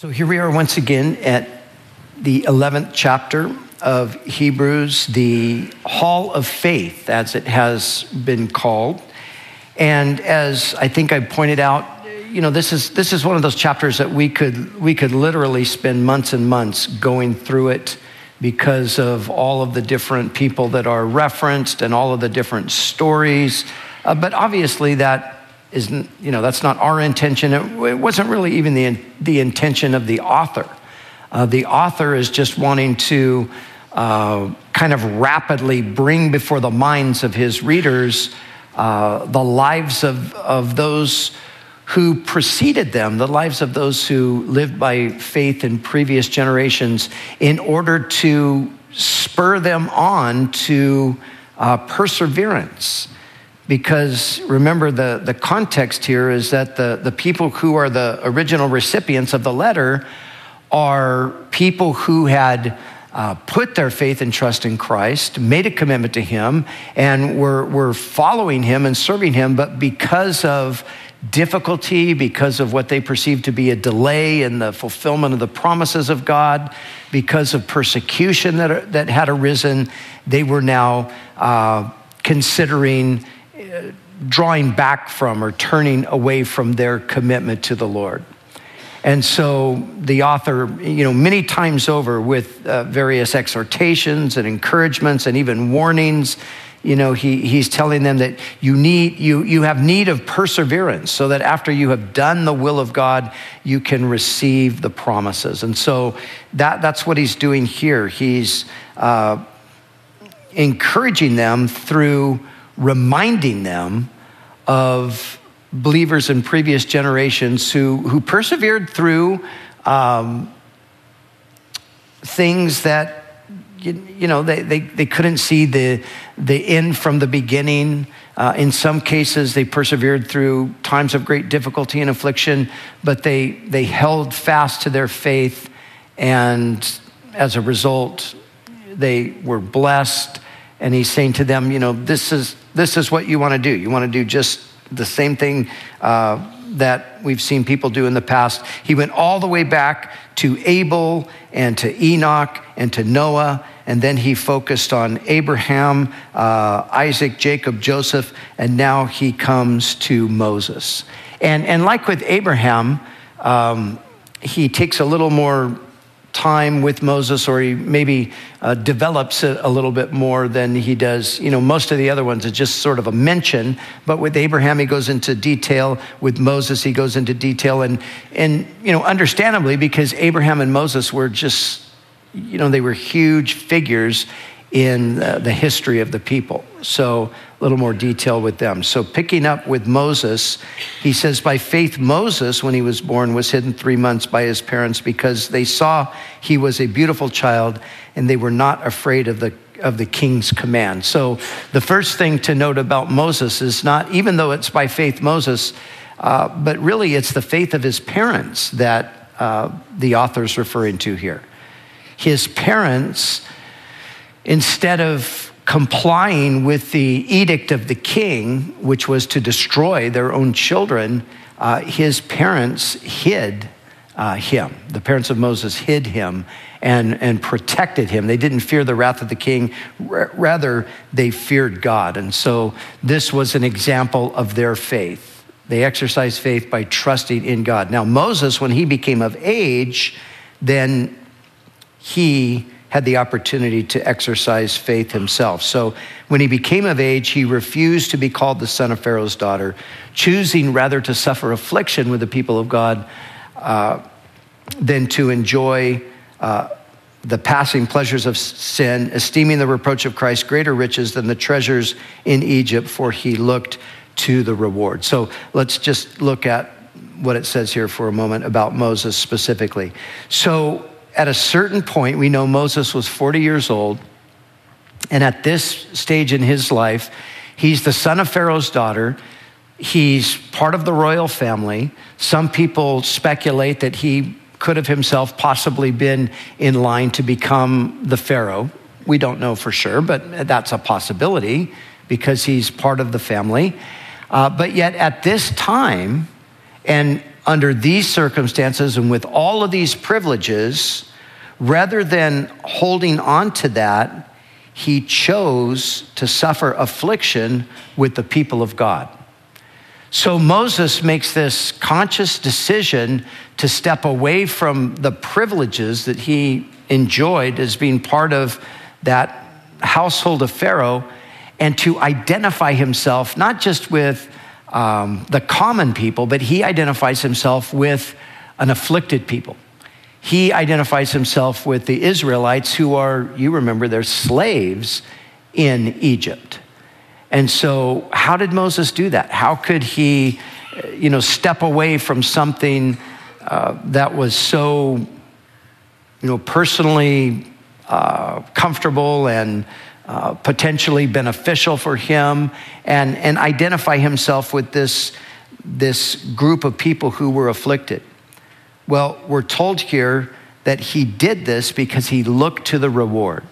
So here we are once again at the 11th chapter of Hebrews, the Hall of Faith, as it has been called. And as I think I pointed out, you know, this is, this is one of those chapters that we could, we could literally spend months and months going through it because of all of the different people that are referenced and all of the different stories. Uh, but obviously, that isn't, you know, that's not our intention. It, it wasn't really even the, the intention of the author. Uh, the author is just wanting to uh, kind of rapidly bring before the minds of his readers uh, the lives of, of those who preceded them, the lives of those who lived by faith in previous generations, in order to spur them on to uh, perseverance because remember the, the context here is that the, the people who are the original recipients of the letter are people who had uh, put their faith and trust in Christ, made a commitment to Him, and were, were following Him and serving Him, but because of difficulty, because of what they perceived to be a delay in the fulfillment of the promises of God, because of persecution that, that had arisen, they were now uh, considering drawing back from or turning away from their commitment to the Lord. And so the author, you know, many times over with uh, various exhortations and encouragements and even warnings, you know, he, he's telling them that you need, you, you have need of perseverance so that after you have done the will of God, you can receive the promises. And so that, that's what he's doing here. He's uh, encouraging them through reminding them of believers in previous generations who, who persevered through um, things that you, you, know they, they, they couldn't see the, the end from the beginning. Uh, in some cases they persevered through times of great difficulty and affliction but they, they held fast to their faith and as a result they were blessed. And he's saying to them, you know, this is, this is what you want to do. You want to do just the same thing uh, that we've seen people do in the past. He went all the way back to Abel and to Enoch and to Noah, and then he focused on Abraham, uh, Isaac, Jacob, Joseph, and now he comes to Moses. And, and like with Abraham, um, he takes a little more time with Moses, or he maybe uh, develops it a little bit more than he does. You know, most of the other ones are just sort of a mention, but with Abraham, he goes into detail. With Moses, he goes into detail. And, and you know, understandably, because Abraham and Moses were just, you know, they were huge figures in uh, the history of the people. So a little more detail with them. So, picking up with Moses, he says, By faith, Moses, when he was born, was hidden three months by his parents because they saw he was a beautiful child and they were not afraid of the of the king's command. So, the first thing to note about Moses is not, even though it's by faith Moses, uh, but really it's the faith of his parents that uh, the author's referring to here. His parents, instead of complying with the edict of the king, which was to destroy their own children, uh, his parents hid uh, him. The parents of Moses hid him and, and protected him. They didn't fear the wrath of the king, R- rather, they feared God. And so this was an example of their faith. They exercised faith by trusting in God. Now, Moses, when he became of age, then he had the opportunity to exercise faith himself. So when he became of age, he refused to be called the son of Pharaoh's daughter, choosing rather to suffer affliction with the people of God uh, than to enjoy uh, the passing pleasures of sin, esteeming the reproach of Christ greater riches than the treasures in Egypt, for he looked to the reward. So let's just look at what it says here for a moment about Moses specifically. So at a certain point, we know Moses was 40 years old. And at this stage in his life, he's the son of Pharaoh's daughter. He's part of the royal family. Some people speculate that he could have himself possibly been in line to become the Pharaoh. We don't know for sure, but that's a possibility because he's part of the family. Uh, but yet, at this time, and under these circumstances and with all of these privileges, rather than holding on to that, he chose to suffer affliction with the people of God. So Moses makes this conscious decision to step away from the privileges that he enjoyed as being part of that household of Pharaoh and to identify himself not just with um, the common people, but he identifies himself with an afflicted people. He identifies himself with the Israelites who are, you remember, they're slaves in Egypt. And so, how did Moses do that? How could he, you know, step away from something uh, that was so, you know, personally uh, comfortable and uh, potentially beneficial for him, and and identify himself with this this group of people who were afflicted? Well, we're told here that he did this because he looked to the reward.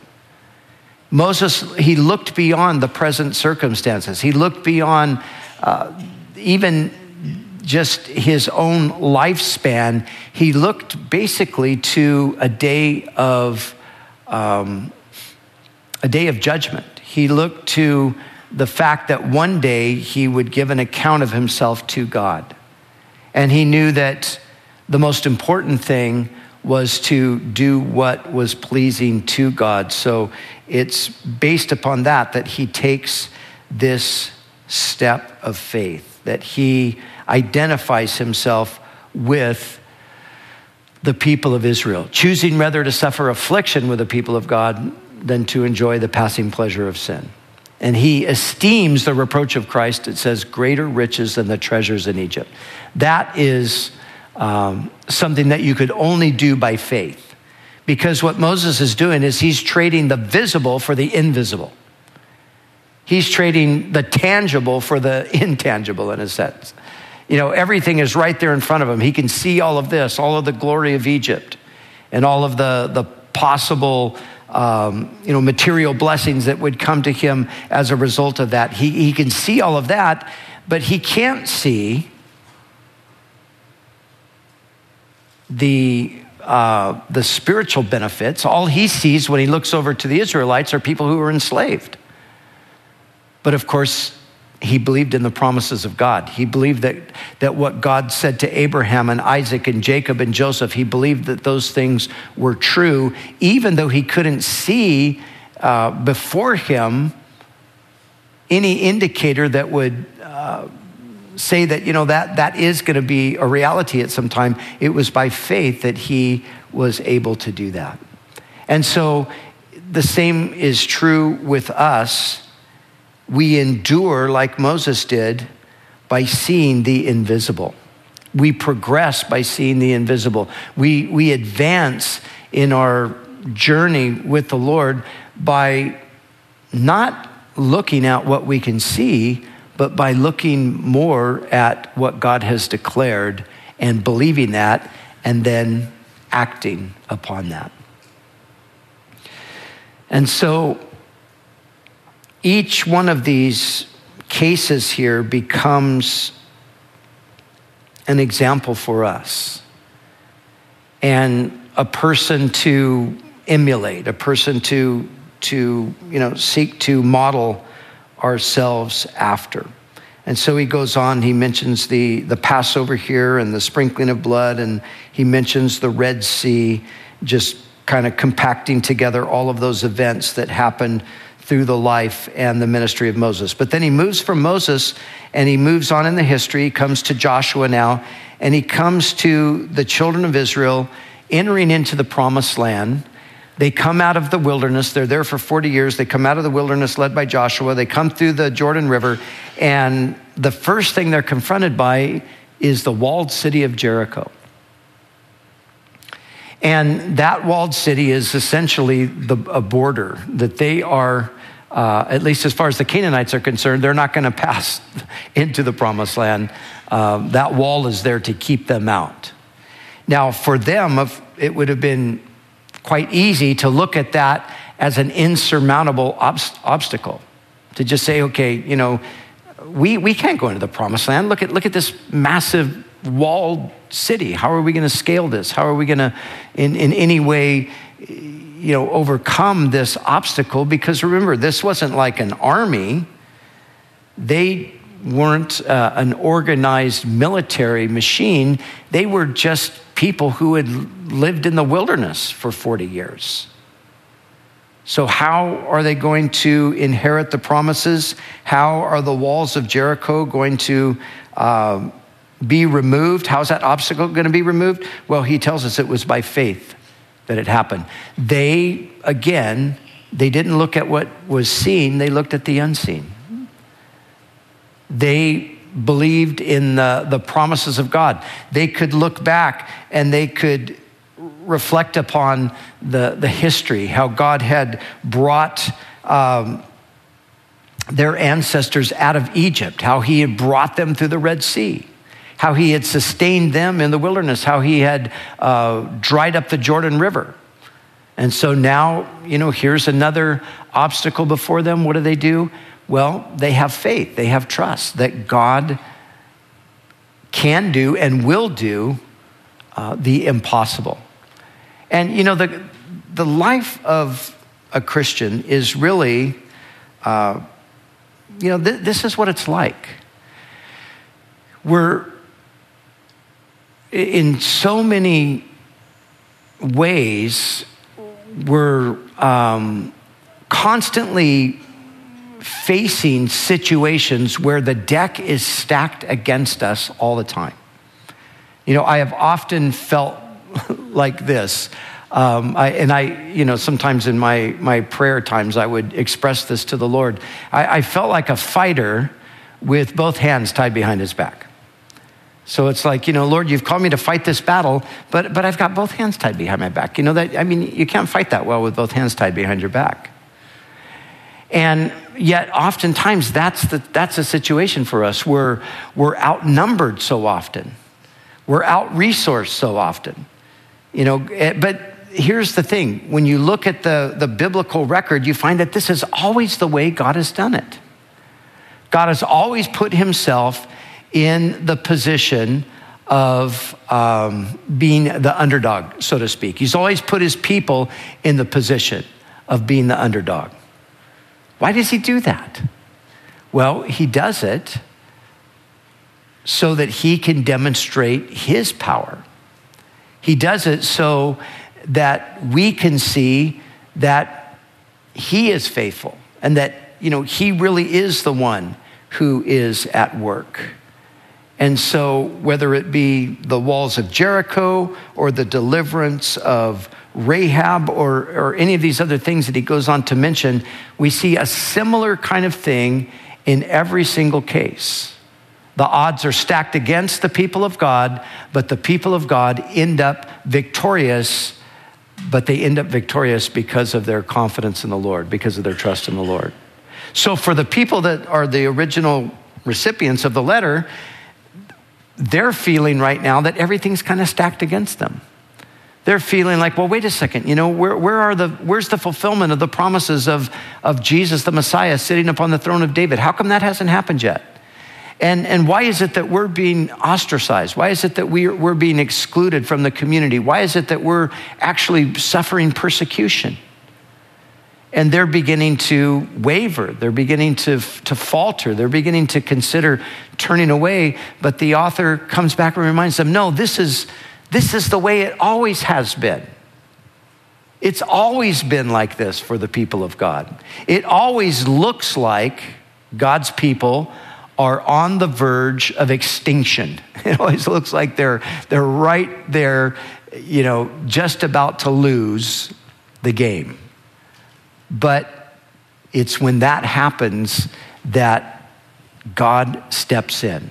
Moses, he looked beyond the present circumstances. He looked beyond uh, even just his own lifespan. He looked basically to a day of um, a day of judgment. He looked to the fact that one day he would give an account of himself to God. And he knew that the most important thing was to do what was pleasing to God. So it's based upon that that he takes this step of faith, that he identifies himself with the people of Israel, choosing rather to suffer affliction with the people of God than to enjoy the passing pleasure of sin. And he esteems the reproach of Christ, it says, greater riches than the treasures in Egypt. That is um, something that you could only do by faith. Because what Moses is doing is he's trading the visible for the invisible. He's trading the tangible for the intangible in a sense. You know, everything is right there in front of him. He can see all of this, all of the glory of Egypt, and all of the, the possible um, you know, material blessings that would come to him as a result of that. He, he can see all of that, but he can't see the, uh, the spiritual benefits, all he sees when he looks over to the Israelites are people who are enslaved. But of course, he believed in the promises of God. He believed that, that what God said to Abraham and Isaac and Jacob and Joseph, he believed that those things were true, even though he couldn't see uh, before him any indicator that would uh, say that, you know, that, that is going to be a reality at some time. It was by faith that he was able to do that. And so the same is true with us. We endure like Moses did by seeing the invisible. We progress by seeing the invisible. We, we advance in our journey with the Lord by not looking at what we can see, but by looking more at what God has declared and believing that and then acting upon that. And so each one of these cases here becomes an example for us and a person to emulate, a person to, to you know, seek to model ourselves after. And so he goes on, he mentions the, the Passover here and the sprinkling of blood, and he mentions the Red Sea, just kind of compacting together all of those events that happened through the life and the ministry of Moses. But then he moves from Moses and he moves on in the history. He comes to Joshua now, and he comes to the children of Israel entering into the promised land. They come out of the wilderness. They're there for 40 years. They come out of the wilderness led by Joshua. They come through the Jordan River. And the first thing they're confronted by is the walled city of Jericho. And that walled city is essentially the, a border that they are, uh, at least as far as the Canaanites are concerned, they're not going to pass into the promised land. Um, that wall is there to keep them out. Now, for them, it would have been quite easy to look at that as an insurmountable ob- obstacle. To just say, okay, you know, we, we can't go into the promised land. Look at, look at this massive walled city. How are we going to scale this? How are we going to, in, in any way, you know, overcome this obstacle? Because remember, this wasn't like an army. They weren't uh, an organized military machine. They were just people who had lived in the wilderness for 40 years. So, how are they going to inherit the promises? How are the walls of Jericho going to uh, be removed? How's that obstacle going to be removed? Well, he tells us it was by faith that it happened. They, again, they didn't look at what was seen, they looked at the unseen. They believed in the, the promises of God. They could look back and they could reflect upon the, the history, how God had brought um, their ancestors out of Egypt, how he had brought them through the Red Sea, how he had sustained them in the wilderness, how he had uh, dried up the Jordan River. And so now, you know, here's another obstacle before them. What do they do? Well, they have faith, they have trust that God can do and will do uh, the impossible. And you know, the, the life of a Christian is really, uh, you know, th- this is what it's like. We're in so many ways, we're um, constantly facing situations where the deck is stacked against us all the time. You know, I have often felt like this. Um, I, and I, you know, sometimes in my, my prayer times, I would express this to the Lord. I, I felt like a fighter with both hands tied behind his back. So it's like, you know, Lord, you've called me to fight this battle, but, but I've got both hands tied behind my back. You know that, I mean, you can't fight that well with both hands tied behind your back. And yet, oftentimes, that's, the, that's a situation for us. We're, we're outnumbered so often, we're out resourced so often. You know, eh, but here's the thing when you look at the, the biblical record, you find that this is always the way God has done it. God has always put himself in the position of um, being the underdog, so to speak. He's always put his people in the position of being the underdog. Why does he do that? Well, he does it so that he can demonstrate his power. He does it so that we can see that He is faithful and that, you know, He really is the one who is at work. And so, whether it be the walls of Jericho or the deliverance of Rahab or, or any of these other things that he goes on to mention, we see a similar kind of thing in every single case. The odds are stacked against the people of God, but the people of God end up victorious, but they end up victorious because of their confidence in the Lord, because of their trust in the Lord. So, for the people that are the original recipients of the letter, they're feeling right now that everything's kind of stacked against them. They're feeling like, well, wait a second, you know, where, where are the, where's the fulfillment of the promises of, of Jesus, the Messiah, sitting upon the throne of David? How come that hasn't happened yet? And, and why is it that we're being ostracized? Why is it that we're, we're being excluded from the community? Why is it that we're actually suffering persecution? And they're beginning to waver. They're beginning to, to falter. They're beginning to consider turning away. But the author comes back and reminds them no, this is, this is the way it always has been. It's always been like this for the people of God. It always looks like God's people are on the verge of extinction. It always looks like they're, they're right there, you know, just about to lose the game. But it's when that happens that God steps in.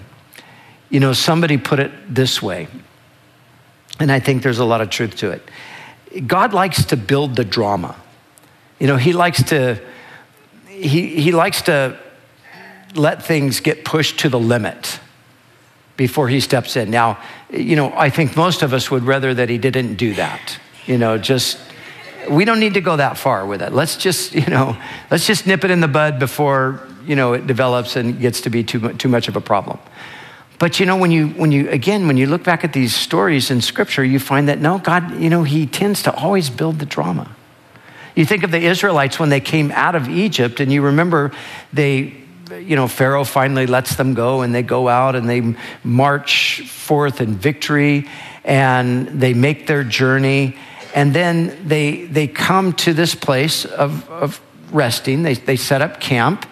You know, somebody put it this way, and I think there's a lot of truth to it. God likes to build the drama. You know, he likes to he, he likes to let things get pushed to the limit before he steps in. Now, you know, I think most of us would rather that he didn't do that. You know, just we don't need to go that far with it. Let's just, you know, let's just nip it in the bud before, you know, it develops and gets to be too, too much of a problem. But you know, when you, when you, again, when you look back at these stories in scripture, you find that no, God, you know, He tends to always build the drama. You think of the Israelites when they came out of Egypt, and you remember they, you know, Pharaoh finally lets them go, and they go out and they march forth in victory, and they make their journey. And then they, they come to this place of, of resting. They, they set up camp,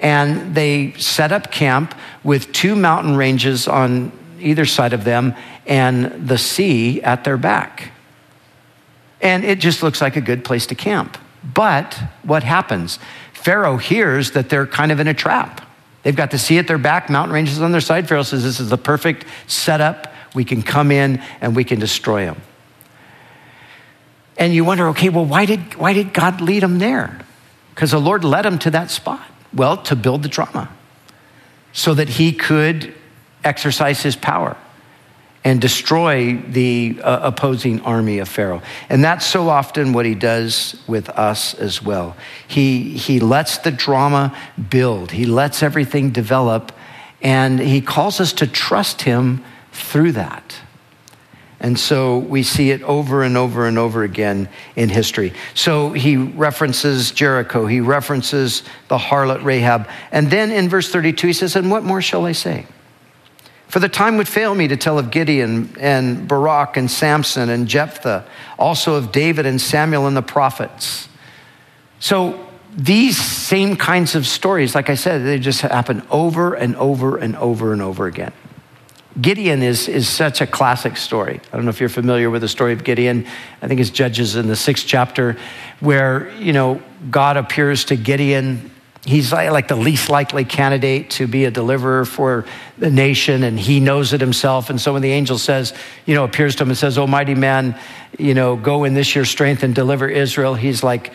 and they set up camp with two mountain ranges on either side of them and the sea at their back. And it just looks like a good place to camp. But what happens? Pharaoh hears that they're kind of in a trap. They've got the sea at their back, mountain ranges on their side. Pharaoh says, This is the perfect setup. We can come in and we can destroy them. And you wonder, okay, well, why did, why did God lead them there? Because the Lord led them to that spot. Well, to build the drama so that he could exercise his power and destroy the uh, opposing army of Pharaoh. And that's so often what he does with us as well. He, he lets the drama build, he lets everything develop, and he calls us to trust him through that. And so we see it over and over and over again in history. So he references Jericho, he references the harlot Rahab. And then in verse 32, he says, And what more shall I say? For the time would fail me to tell of Gideon and Barak and Samson and Jephthah, also of David and Samuel and the prophets. So these same kinds of stories, like I said, they just happen over and over and over and over again. Gideon is, is such a classic story. I don't know if you're familiar with the story of Gideon. I think it's Judges in the sixth chapter, where, you know, God appears to Gideon. He's like, the least likely candidate to be a deliverer for the nation, and he knows it himself. And so when the angel says, you know, appears to him and says, Oh, mighty man, you know, go in this your strength and deliver Israel, he's like,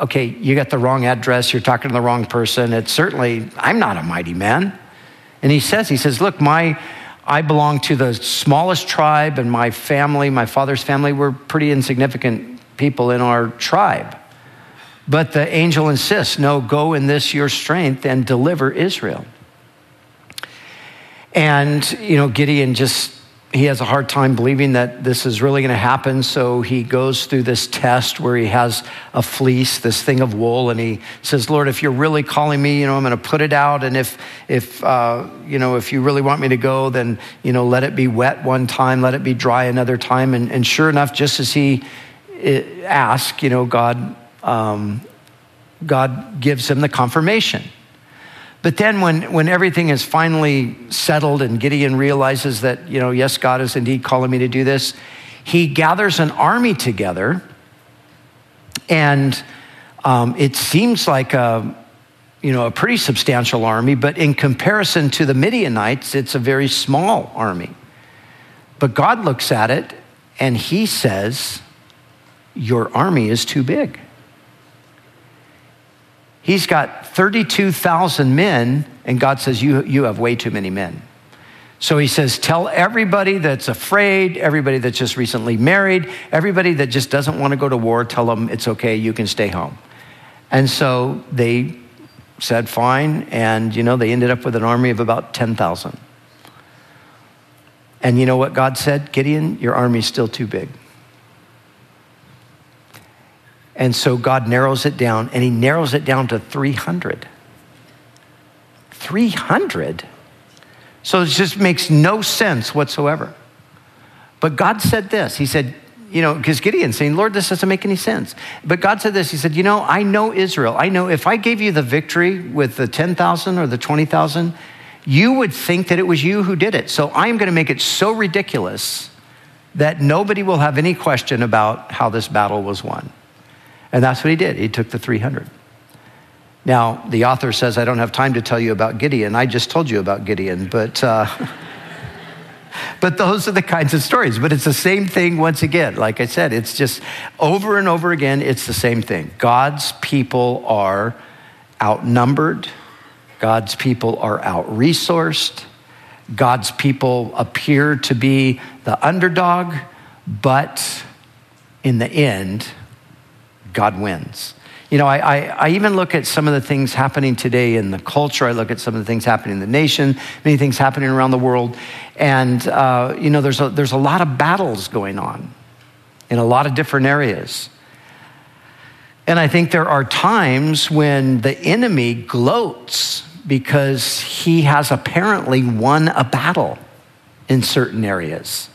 okay, you got the wrong address. You're talking to the wrong person. It's certainly, I'm not a mighty man. And he says, he says, look, my, I belong to the smallest tribe, and my family, my father's family, were pretty insignificant people in our tribe. But the angel insists no, go in this your strength and deliver Israel. And, you know, Gideon just he has a hard time believing that this is really going to happen. So he goes through this test where he has a fleece, this thing of wool, and he says, "Lord, if you're really calling me, you know, I'm going to put it out, and if if uh, you know if you really want me to go, then you know, let it be wet one time, let it be dry another time." And, and sure enough, just as he eh, asked, you know, God um, God gives him the confirmation. But then when, when everything is finally settled and Gideon realizes that, you know, yes, God is indeed calling me to do this, he gathers an army together. And um, it seems like a, you know, a pretty substantial army, but in comparison to the Midianites, it's a very small army. But God looks at it and he says, Your army is too big. He's got 32,000 men, and God says, you, you have way too many men. So he says, Tell everybody that's afraid, everybody that's just recently married, everybody that just doesn't want to go to war, tell them it's okay, you can stay home. And so they said, Fine. And, you know, they ended up with an army of about 10,000. And you know what God said? Gideon, your army's still too big. And so God narrows it down, and He narrows it down to 300. 300? So it just makes no sense whatsoever. But God said this He said, you know, because Gideon's saying, Lord, this doesn't make any sense. But God said this He said, you know, I know Israel. I know if I gave you the victory with the 10,000 or the 20,000, you would think that it was you who did it. So I'm going to make it so ridiculous that nobody will have any question about how this battle was won. And that's what he did. He took the 300. Now, the author says, I don't have time to tell you about Gideon. I just told you about Gideon, but. Uh, but those are the kinds of stories. But it's the same thing once again. Like I said, it's just over and over again, it's the same thing. God's people are outnumbered, God's people are out resourced, God's people appear to be the underdog, but in the end, God wins. You know, I, I, I, even look at some of the things happening today in the culture. I look at some of the things happening in the nation, many things happening around the world. And, uh, you know, there's a, there's a lot of battles going on in a lot of different areas. And I think there are times when the enemy gloats because he has apparently won a battle in certain areas.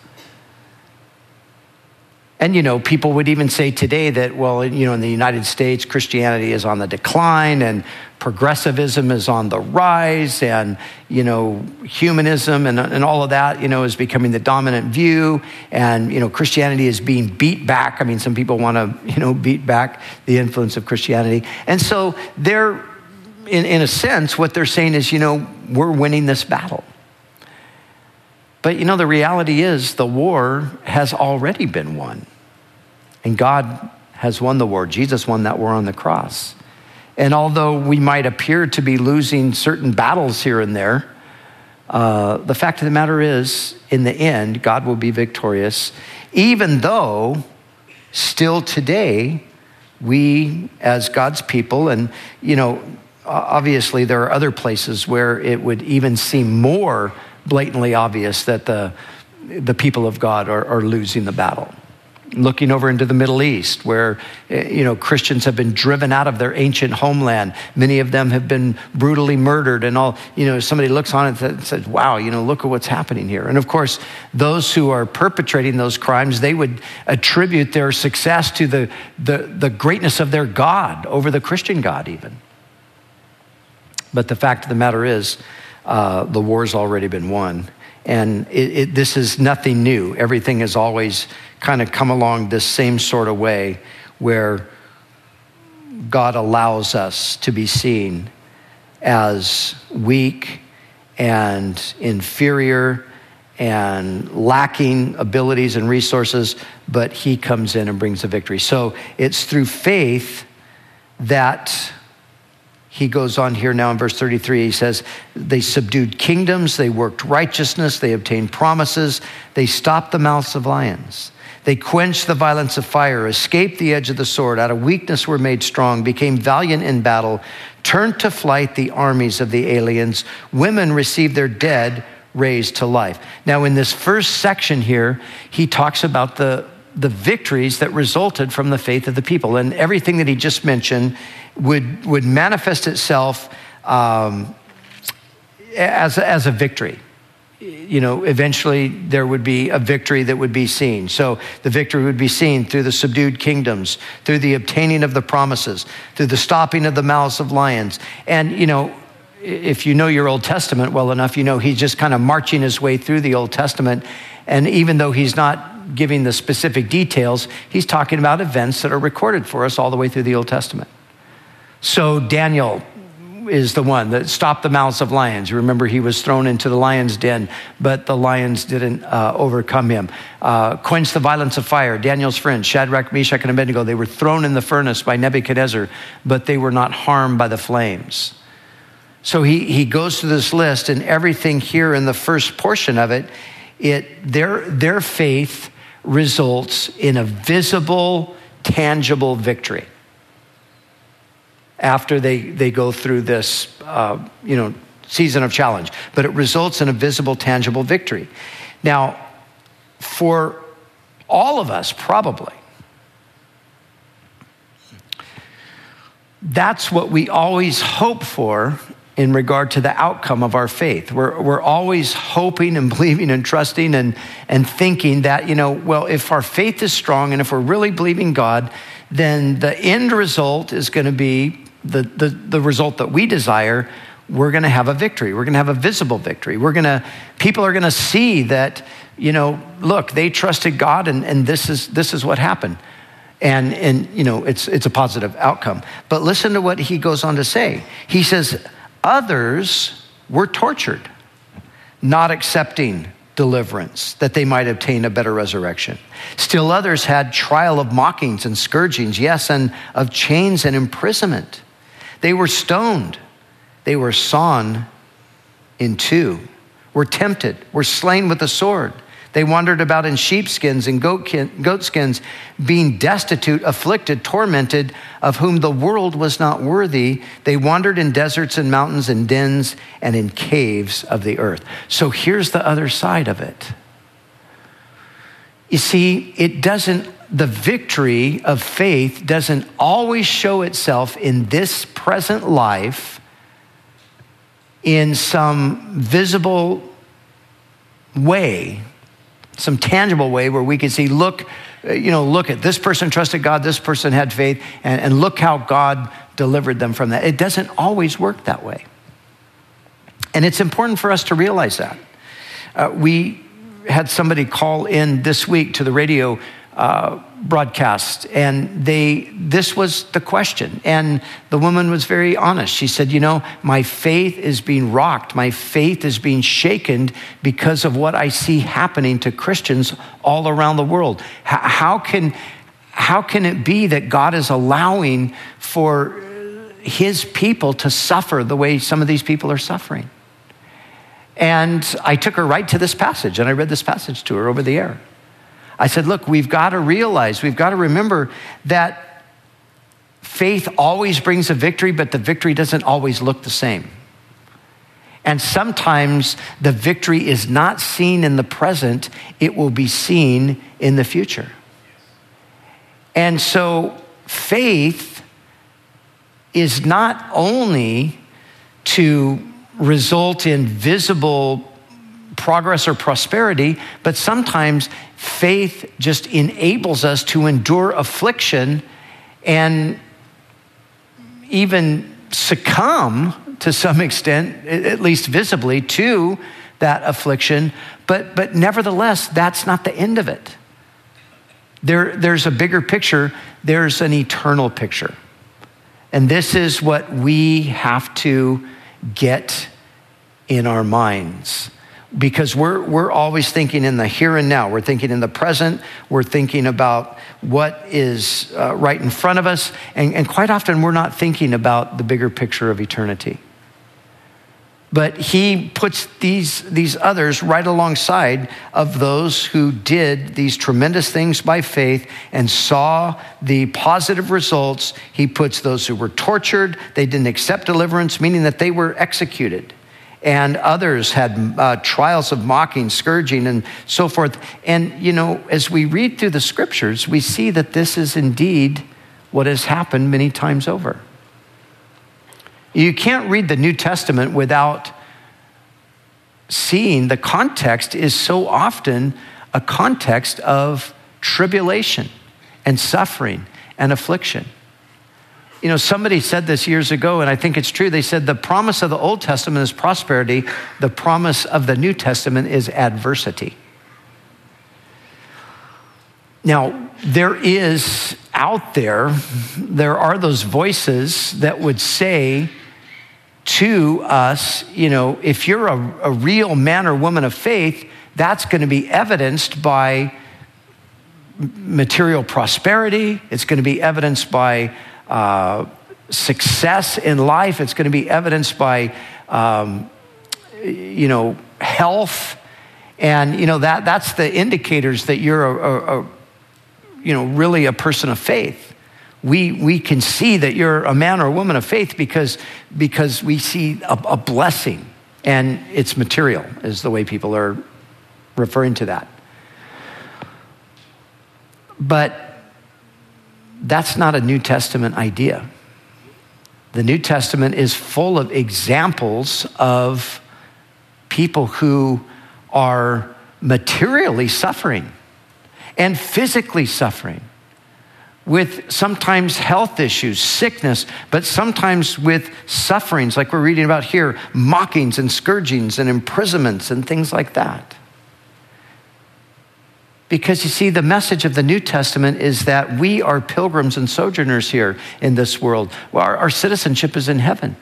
And, you know, people would even say today that, well, you know, in the United States, Christianity is on the decline and progressivism is on the rise and, you know, humanism and, and all of that, you know, is becoming the dominant view. And, you know, Christianity is being beat back. I mean, some people want to, you know, beat back the influence of Christianity. And so they're, in, in a sense, what they're saying is, you know, we're winning this battle. But you know, the reality is the war has already been won. And God has won the war. Jesus won that war on the cross. And although we might appear to be losing certain battles here and there, uh, the fact of the matter is, in the end, God will be victorious, even though still today, we as God's people, and you know, obviously there are other places where it would even seem more blatantly obvious that the, the people of God are, are losing the battle looking over into the Middle East, where eh, you know Christians have been driven out of their ancient homeland. Many of them have been brutally murdered, and all you know. Somebody looks on it and says, "Wow, you know, look at what's happening here." And of course, those who are perpetrating those crimes, they would attribute their success to the the, the greatness of their God over the Christian God, even. But the fact of the matter is, uh, the war's already been won. And it, it, this is nothing new. Everything has always kind of come along this same sort of way where God allows us to be seen as weak and inferior and lacking abilities and resources, but He comes in and brings the victory. So it's through faith that he goes on here now in verse 33. He says, They subdued kingdoms, they worked righteousness, they obtained promises, they stopped the mouths of lions. They quenched the violence of fire, escaped the edge of the sword, out of weakness were made strong, became valiant in battle, turned to flight the armies of the aliens. Women received their dead raised to life. Now, in this first section here, he talks about the, the victories that resulted from the faith of the people. And everything that he just mentioned would, would manifest itself um, as, as a victory. You know, eventually there would be a victory that would be seen. So the victory would be seen through the subdued kingdoms, through the obtaining of the promises, through the stopping of the mouths of lions. And, you know, if you know your Old Testament well enough, you know he's just kind of marching his way through the Old Testament. And even though he's not giving the specific details, he's talking about events that are recorded for us all the way through the Old Testament. So Daniel is the one that stopped the mouths of lions. You remember, he was thrown into the lion's den, but the lions didn't uh, overcome him. Uh, quenched the violence of fire. Daniel's friends, Shadrach, Meshach, and Abednego, they were thrown in the furnace by Nebuchadnezzar, but they were not harmed by the flames. So he, he goes through this list, and everything here in the first portion of it, it their, their faith results in a visible, tangible victory after they, they go through this, uh, you know, season of challenge. But it results in a visible, tangible victory. Now, for all of us, probably, that's what we always hope for in regard to the outcome of our faith. We're, we're always hoping and believing and trusting and, and thinking that, you know, well, if our faith is strong and if we're really believing God, then the end result is going to be the, the, the result that we desire, we're going to have a victory. We're going to have a visible victory. We're going to, people are going to see that, you know, look, they trusted God and, and this, is, this is what happened. And, and, you know, it's, it's a positive outcome. But listen to what he goes on to say. He says, others were tortured, not accepting deliverance, that they might obtain a better resurrection. Still others had trial of mockings and scourgings, yes, and of chains and imprisonment. They were stoned, they were sawn in two, were tempted, were slain with the sword. They wandered about in sheepskins and goatskins, being destitute, afflicted, tormented, of whom the world was not worthy. They wandered in deserts and mountains and dens and in caves of the earth. So here's the other side of it. You see, it doesn't, the victory of faith doesn't always show itself in this present life in some visible way, some tangible way where we can see, look, uh, you know, look at this person trusted God, this person had faith, and, and look how God delivered them from that. It doesn't always work that way. And it's important for us to realize that. Uh, we had somebody call in this week to the radio uh, broadcast, and they this was the question, and the woman was very honest. She said, "You know, my faith is being rocked. My faith is being shaken because of what I see happening to Christians all around the world. H- how can how can it be that God is allowing for His people to suffer the way some of these people are suffering?" And I took her right to this passage, and I read this passage to her over the air. I said, Look, we've got to realize, we've got to remember that faith always brings a victory, but the victory doesn't always look the same. And sometimes the victory is not seen in the present, it will be seen in the future. And so faith is not only to result in visible progress or prosperity, but sometimes faith just enables us to endure affliction and even succumb to some extent, at least visibly, to that affliction. But, but nevertheless, that's not the end of it. There, there's a bigger picture, there's an eternal picture. And this is what we have to get in our minds because we're, we're always thinking in the here and now. We're thinking in the present. We're thinking about what is uh, right in front of us. And, and quite often, we're not thinking about the bigger picture of eternity. But he puts these, these others right alongside of those who did these tremendous things by faith and saw the positive results. He puts those who were tortured, they didn't accept deliverance, meaning that they were executed and others had uh, trials of mocking, scourging, and so forth. And, you know, as we read through the scriptures, we see that this is indeed what has happened many times over. You can't read the New Testament without seeing the context is so often a context of tribulation and suffering and affliction. You know, somebody said this years ago, and I think it's true. They said the promise of the Old Testament is prosperity, the promise of the New Testament is adversity. Now, there is out there, there are those voices that would say to us, you know, if you're a, a real man or woman of faith, that's going to be evidenced by material prosperity, it's going to be evidenced by uh, success in life. It's going to be evidenced by, um, you know, health. And, you know, that, that's the indicators that you're a, a, a, you know, really a person of faith. We, we can see that you're a man or a woman of faith because, because we see a, a blessing and it's material, is the way people are referring to that. But that's not a New Testament idea. The New Testament is full of examples of people who are materially suffering and physically suffering with sometimes health issues, sickness, but sometimes with sufferings, like we're reading about here mockings and scourgings and imprisonments and things like that. Because you see, the message of the New Testament is that we are pilgrims and sojourners here in this world. Our, our citizenship is in heaven.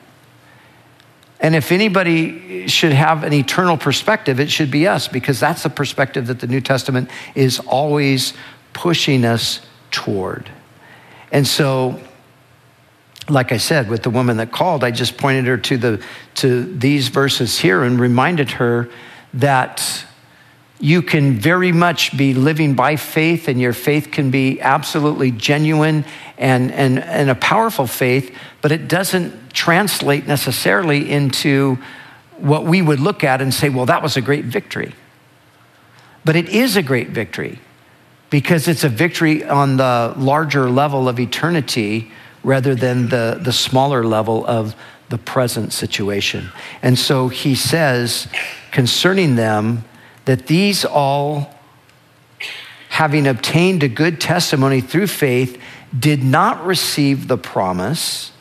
And if anybody should have an eternal perspective, it should be us, because that's the perspective that the New Testament is always pushing us toward. And so, like I said, with the woman that called, I just pointed her to, the, to these verses here and reminded her that you can very much be living by faith, and your faith can be absolutely genuine and, and, and a powerful faith, but it doesn't translate necessarily into what we would look at and say, well, that was a great victory. But it is a great victory because it's a victory on the larger level of eternity rather than the, the smaller level of the present situation. And so he says concerning them, that these all, having obtained a good testimony through faith, did not receive the promise,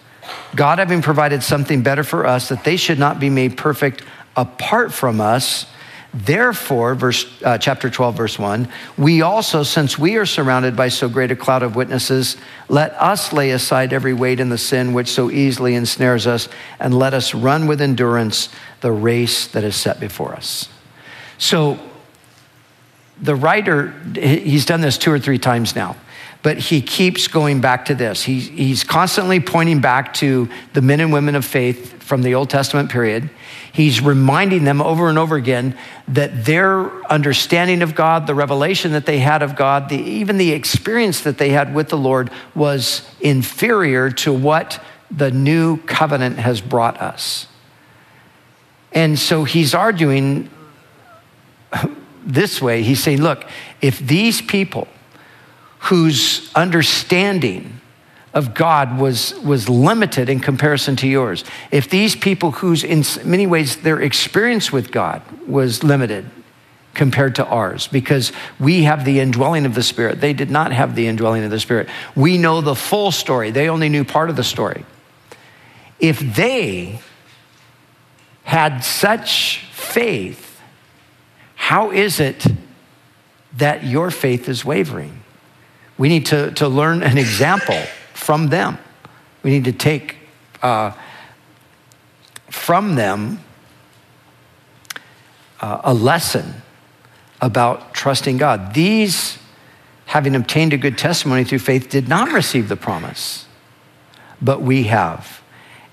God having provided something better for us, that they should not be made perfect apart from us. Therefore, verse, uh, chapter 12, verse 1, we also, since we are surrounded by so great a cloud of witnesses, let us lay aside every weight and the sin which so easily ensnares us, and let us run with endurance the race that is set before us. So the writer, he's done this two or three times now, but he keeps going back to this. He, he's constantly pointing back to the men and women of faith from the Old Testament period. He's reminding them over and over again that their understanding of God, the revelation that they had of God, the, even the experience that they had with the Lord was inferior to what the new covenant has brought us. And so he's arguing this way. He's saying, look, if these people whose understanding of God was, was limited in comparison to yours, if these people whose, in many ways, their experience with God was limited compared to ours, because we have the indwelling of the Spirit, they did not have the indwelling of the Spirit. We know the full story, they only knew part of the story. If they had such faith, how is it that your faith is wavering? We need to, to learn an example from them. We need to take uh, from them uh, a lesson about trusting God. These, having obtained a good testimony through faith, did not receive the promise, but we have.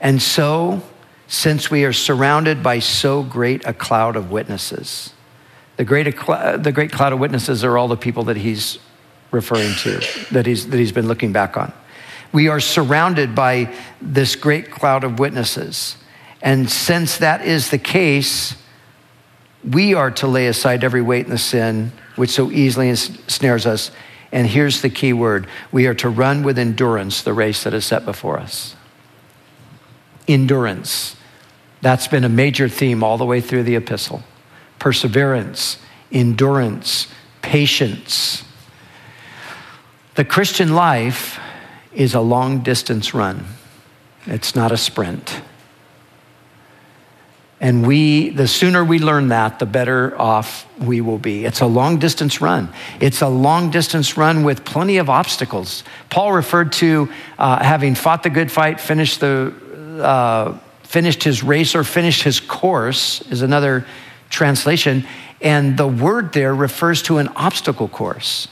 And so, since we are surrounded by so great a cloud of witnesses, the great, the great cloud of witnesses are all the people that he's referring to, that he's, that he's been looking back on. We are surrounded by this great cloud of witnesses. And since that is the case, we are to lay aside every weight and the sin which so easily ensnares us. And here's the key word we are to run with endurance the race that is set before us. Endurance. That's been a major theme all the way through the epistle perseverance, endurance, patience. The Christian life is a long distance run, it's not a sprint. And we, the sooner we learn that, the better off we will be. It's a long distance run. It's a long distance run with plenty of obstacles. Paul referred to uh, having fought the good fight, finished the, uh, finished his race or finished his course is another translation, and the word there refers to an obstacle course.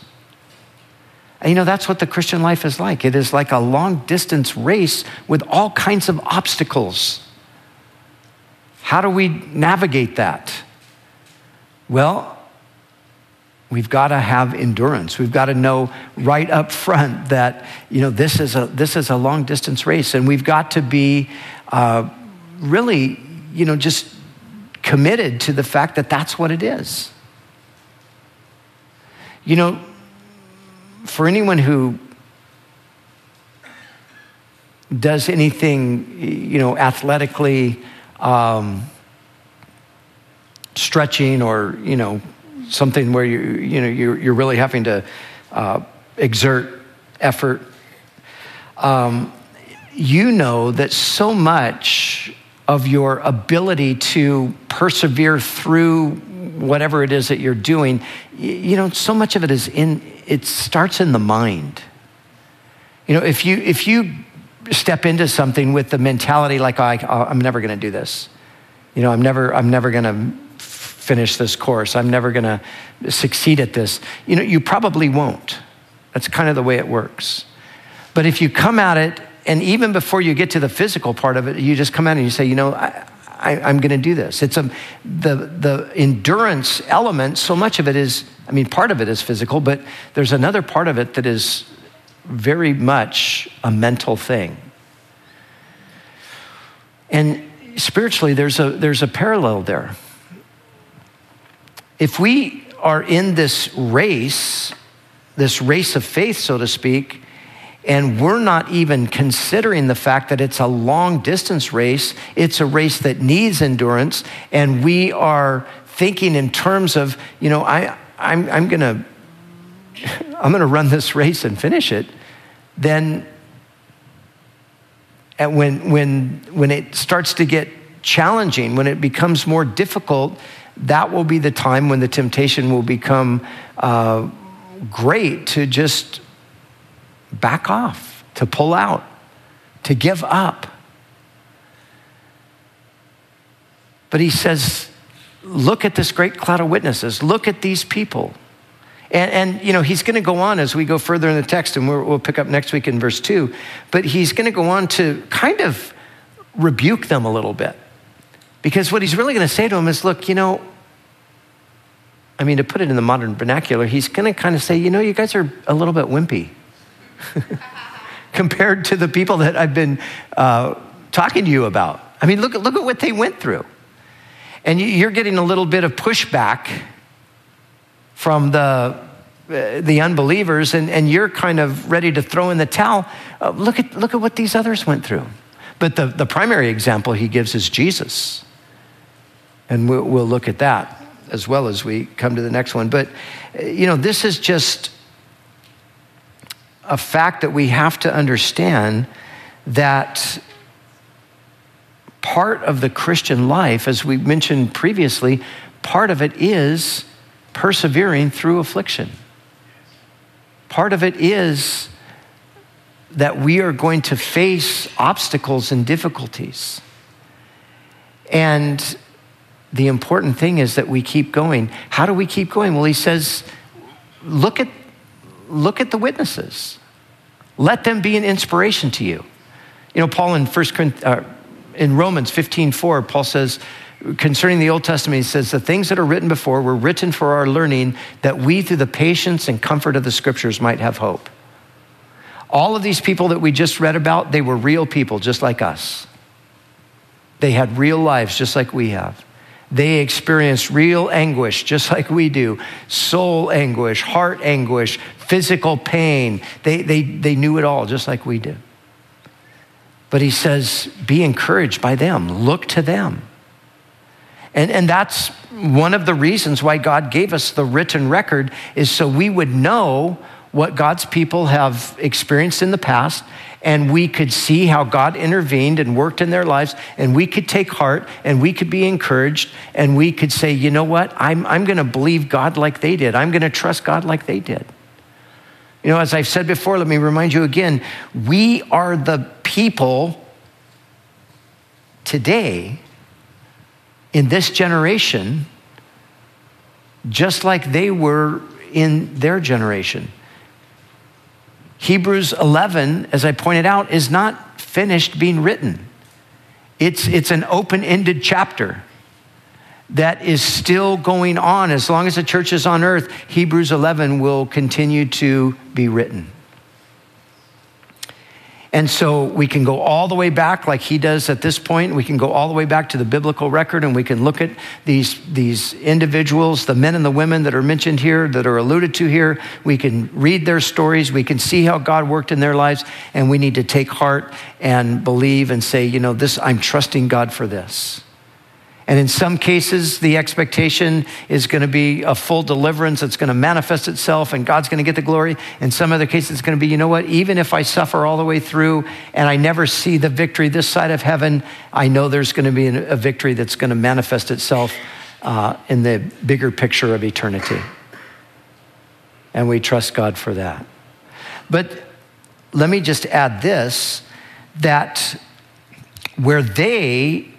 And you know, that's what the Christian life is like. It is like a long distance race with all kinds of obstacles. How do we navigate that? Well, we've got to have endurance. We've got to know right up front that, you know, this is a, this is a long distance race. And we've got to be uh, really, you know, just committed to the fact that that's what it is. You know, for anyone who does anything, you know, athletically, um, stretching or, you know, something where you, you know, you're, you're really having to uh, exert effort, um, you know that so much of your ability to persevere through whatever it is that you're doing, you know, so much of it is in, it starts in the mind. You know, if you, if you step into something with the mentality like, oh, I, oh, I'm never going to do this, you know, I'm never, I'm never going to finish this course, I'm never going to succeed at this, you know, you probably won't. That's kind of the way it works. But if you come at it and even before you get to the physical part of it, you just come out and you say, you know, I, I, am going to do this. It's a, the, the endurance element, so much of it is, I mean, part of it is physical, but there's another part of it that is very much a mental thing. And spiritually, there's a, there's a parallel there. If we are in this race, this race of faith, so to speak, and we're not even considering the fact that it's a long distance race, it's a race that needs endurance, and we are thinking in terms of, you know, I, I'm, I'm going to. I'm going to run this race and finish it, then and when, when, when it starts to get challenging, when it becomes more difficult, that will be the time when the temptation will become uh, great to just back off, to pull out, to give up. But he says, look at this great cloud of witnesses. Look at these people. And, and, you know, he's going to go on as we go further in the text, and we'll pick up next week in verse 2. But he's going to go on to kind of rebuke them a little bit. Because what he's really going to say to them is look, you know, I mean, to put it in the modern vernacular, he's going to kind of say, you know, you guys are a little bit wimpy compared to the people that I've been uh, talking to you about. I mean, look, look at what they went through. And you're getting a little bit of pushback from the, uh, the unbelievers, and, and you're kind of ready to throw in the towel. Uh, look, at, look at what these others went through. But the, the primary example he gives is Jesus. And we'll, we'll look at that as well as we come to the next one. But, uh, you know, this is just a fact that we have to understand that part of the Christian life, as we mentioned previously, part of it is persevering through affliction. Part of it is that we are going to face obstacles and difficulties. And the important thing is that we keep going. How do we keep going? Well, he says, look at, look at the witnesses. Let them be an inspiration to you. You know, Paul in First uh, in Romans 15, 4, Paul says, concerning the Old Testament, he says, The things that are written before were written for our learning, that we, through the patience and comfort of the scriptures, might have hope. All of these people that we just read about, they were real people just like us. They had real lives just like we have. They experienced real anguish just like we do soul anguish, heart anguish, physical pain. They, they, they knew it all just like we do. But he says, be encouraged by them, look to them. And, and that's one of the reasons why God gave us the written record is so we would know what God's people have experienced in the past and we could see how God intervened and worked in their lives and we could take heart and we could be encouraged and we could say, you know what? I'm, I'm going to believe God like they did. I'm going to trust God like they did. You know, as I've said before, let me remind you again we are the people today in this generation, just like they were in their generation. Hebrews 11, as I pointed out, is not finished being written. It's, it's an open ended chapter that is still going on. As long as the church is on earth, Hebrews 11 will continue to be written. And so we can go all the way back, like he does at this point. We can go all the way back to the biblical record and we can look at these, these individuals, the men and the women that are mentioned here, that are alluded to here. We can read their stories. We can see how God worked in their lives. And we need to take heart and believe and say, you know, this, I'm trusting God for this. And in some cases, the expectation is going to be a full deliverance. that's going to manifest itself and God's going to get the glory. In some other cases, it's going to be, you know what? Even if I suffer all the way through and I never see the victory this side of heaven, I know there's going to be a victory that's going to manifest itself uh, in the bigger picture of eternity. And we trust God for that. But let me just add this that where they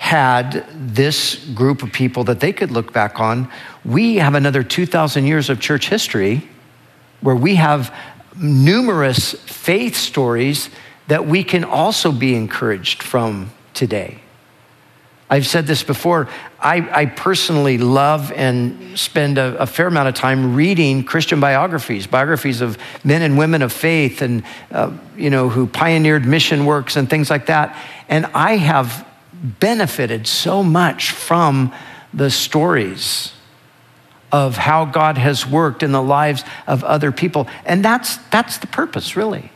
had this group of people that they could look back on. We have another 2,000 years of church history where we have numerous faith stories that we can also be encouraged from today. I've said this before. I, I personally love and spend a, a, fair amount of time reading Christian biographies, biographies of men and women of faith, and uh, you know who pioneered mission works and things like that. And I have benefited so much from the stories of how God has worked in the lives of other people, and that's that's the purpose, really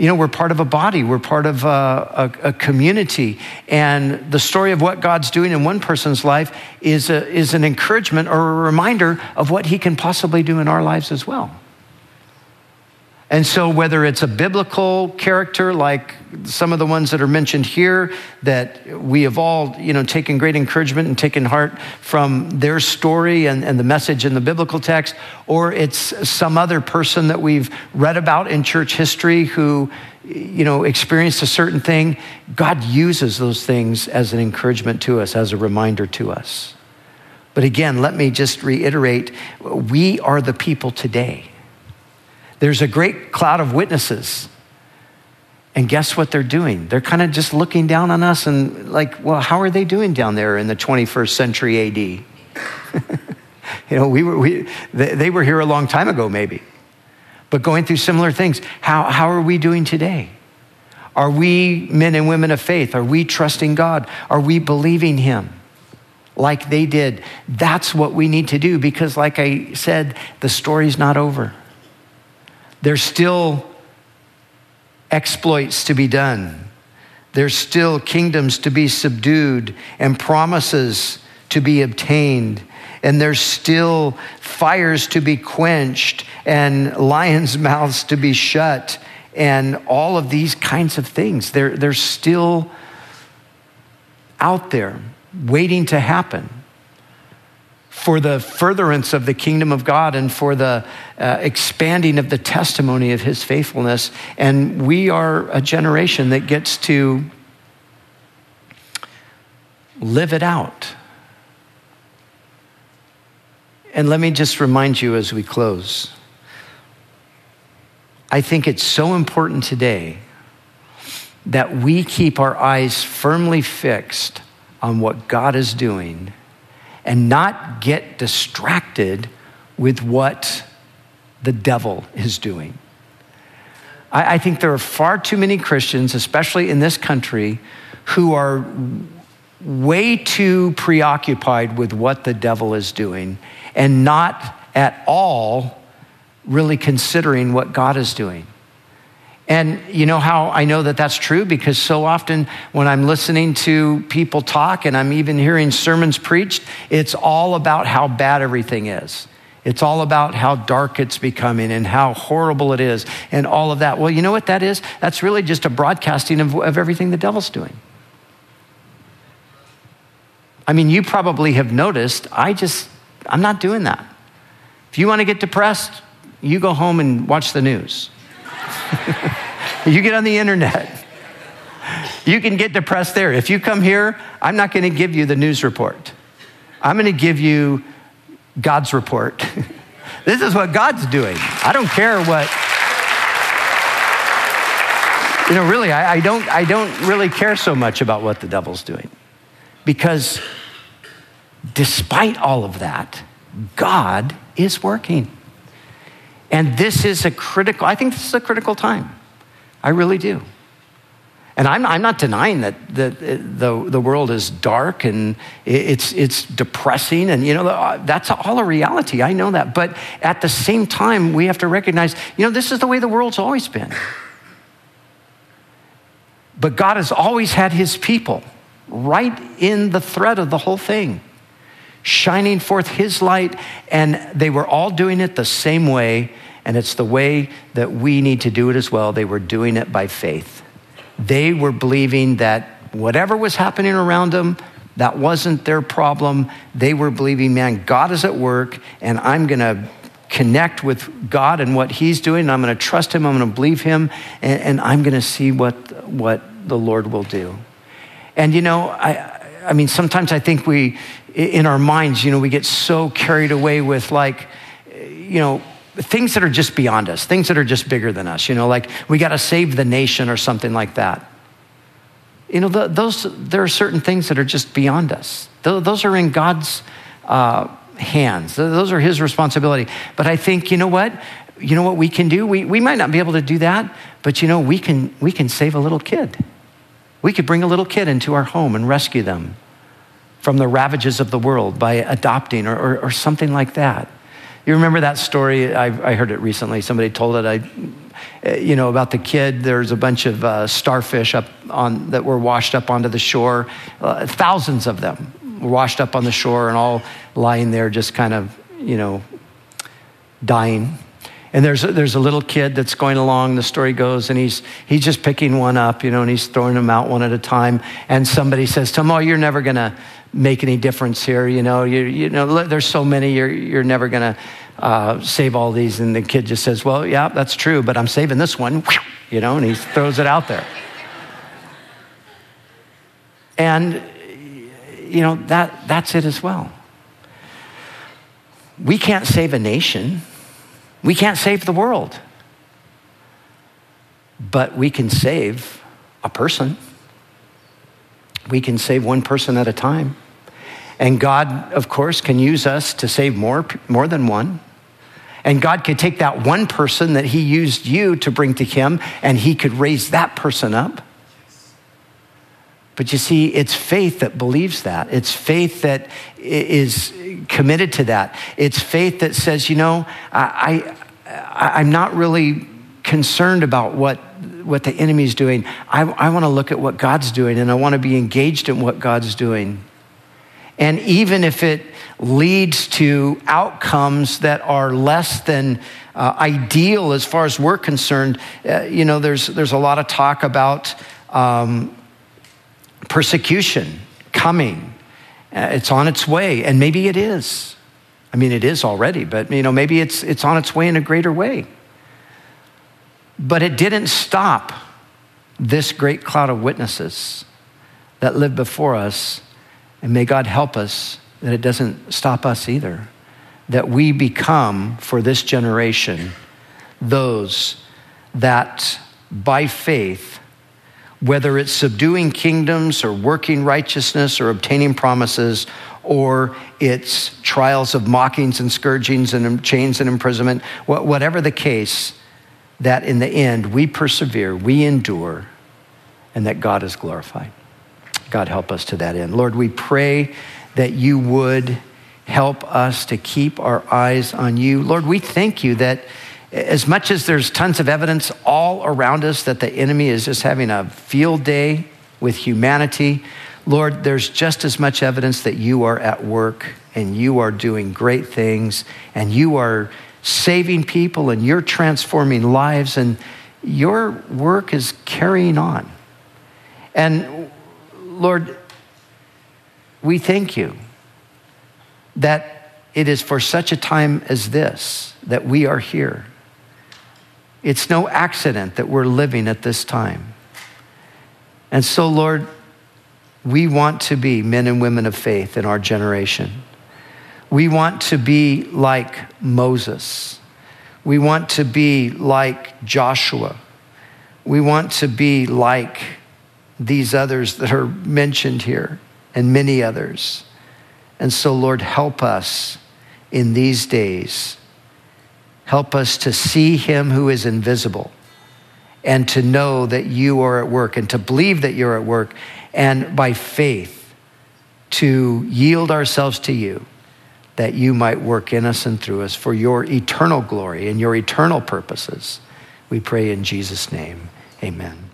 you know, we're part of a body, we're part of a, a, a, community. And the story of what God's doing in one person's life is, a, is an encouragement or a reminder of what He can possibly do in our lives as well. And so, whether it's a biblical character like some of the ones that are mentioned here, that we have all, you know, taken great encouragement and taken heart from their story and, and the message in the biblical text, or it's some other person that we've read about in church history who, you know, experienced a certain thing, God uses those things as an encouragement to us, as a reminder to us. But again, let me just reiterate we are the people today there's a great cloud of witnesses. And guess what they're doing? They're kind of just looking down on us and, like, well, how are they doing down there in the 21st century AD? you know, we were, we, they, they were here a long time ago, maybe, but going through similar things. How, how are we doing today? Are we men and women of faith? Are we trusting God? Are we believing Him like they did? That's what we need to do because, like I said, the story's not over. There's still exploits to be done. There's still kingdoms to be subdued and promises to be obtained. And there's still fires to be quenched and lions' mouths to be shut and all of these kinds of things. They're, they're still out there waiting to happen for the furtherance of the kingdom of God and for the uh, expanding of the testimony of his faithfulness. And we are a generation that gets to live it out. And let me just remind you as we close I think it's so important today that we keep our eyes firmly fixed on what God is doing and not get distracted with what the devil is doing. I, I, think there are far too many Christians, especially in this country, who are way too preoccupied with what the devil is doing and not at all really considering what God is doing. And you know how I know that that's true? Because so often when I'm listening to people talk and I'm even hearing sermons preached, it's all about how bad everything is. It's all about how dark it's becoming and how horrible it is and all of that. Well, you know what that is? That's really just a broadcasting of, of everything the devil's doing. I mean, you probably have noticed, I just, I'm not doing that. If you want to get depressed, you go home and watch the news. you get on the internet. You can get depressed there. If you come here, I'm not going to give you the news report. I'm going to give you God's report. this is what God's doing. I don't care what. You know, really, I, I, don't, I don't really care so much about what the devil's doing. Because despite all of that, God is working. And this is a critical, I think this is a critical time. I really do. And I'm, I'm not denying that the, uh, the, the world is dark and it's, it's depressing, and you know, uh, that's all a reality. I know that. But at the same time, we have to recognize, you know, this is the way the world's always been. But God has always had his people right in the thread of the whole thing, shining forth his light, and they were all doing it the same way and it's the way that we need to do it as well. They were doing it by faith. They were believing that whatever was happening around them, that wasn't their problem. They were believing, man, God is at work, and I'm going to connect with God and what He's doing. I'm going to trust Him. I'm going to believe Him, and, and I'm going to see what, what the Lord will do. And you know, I, I mean, sometimes I think we, in our minds, you know, we get so carried away with like, you know, things that are just beyond us, things that are just bigger than us, you know, like we got to save the nation or something like that. you know, those, there are certain things that are just beyond us. Those are in God's uh, hands. Those are His responsibility. But I think, you know what? You know what we can do? We, we might not be able to do that, but you know, we can, we can save a little kid. We could bring a little kid into our home and rescue them from the ravages of the world by adopting or, or, or something like that. You remember that story? I, I, heard it recently. Somebody told it. I, you know, about the kid. There's a bunch of uh, starfish up on that were washed up onto the shore. Uh, thousands of them were washed up on the shore and all lying there, just kind of, you know, dying. And there's a, there's a little kid that's going along, the story goes, and he's, he's just picking one up, you know, and he's throwing them out one at a time. And somebody says to him, Oh, you're never going to make any difference here. You know, you, you know there's so many, you're, you're never going to uh, save all these. And the kid just says, Well, yeah, that's true, but I'm saving this one, you know, and he throws it out there. And, you know, that, that's it as well. We can't save a nation. We can't save the world, but we can save a person. We can save one person at a time. And God, of course, can use us to save more, more than one. And God could take that one person that He used you to bring to Him, and He could raise that person up. But you see, it's faith that believes that. It's faith that is committed to that. It's faith that says, you know, I, I, am not really concerned about what, what the enemy's doing. I, I want to look at what God's doing, and I want to be engaged in what God's doing. And even if it leads to outcomes that are less than uh, ideal as far as we're concerned, uh, you know, there's, there's a lot of talk about um, persecution coming. Uh, it's on its way, and maybe it is. I mean, it is already, but you know, maybe it's, it's on its way in a greater way. But it didn't stop this great cloud of witnesses that lived before us. And may God help us that it doesn't stop us either. That we become, for this generation, those that by faith whether it's subduing kingdoms or working righteousness or obtaining promises, or it's trials of mockings and scourgings and chains and imprisonment, whatever the case, that in the end we persevere, we endure, and that God is glorified. God help us to that end. Lord, we pray that you would help us to keep our eyes on you. Lord, we thank you that as much as there's tons of evidence all around us that the enemy is just having a field day with humanity, Lord, there's just as much evidence that you are at work and you are doing great things and you are saving people and you're transforming lives and your work is carrying on. And Lord, we thank you that it is for such a time as this that we are here. It's no accident that we're living at this time. And so, Lord, we want to be men and women of faith in our generation. We want to be like Moses. We want to be like Joshua. We want to be like these others that are mentioned here and many others. And so, Lord, help us in these days Help us to see him who is invisible and to know that you are at work and to believe that you're at work and by faith to yield ourselves to you that you might work in us and through us for your eternal glory and your eternal purposes. We pray in Jesus' name. Amen.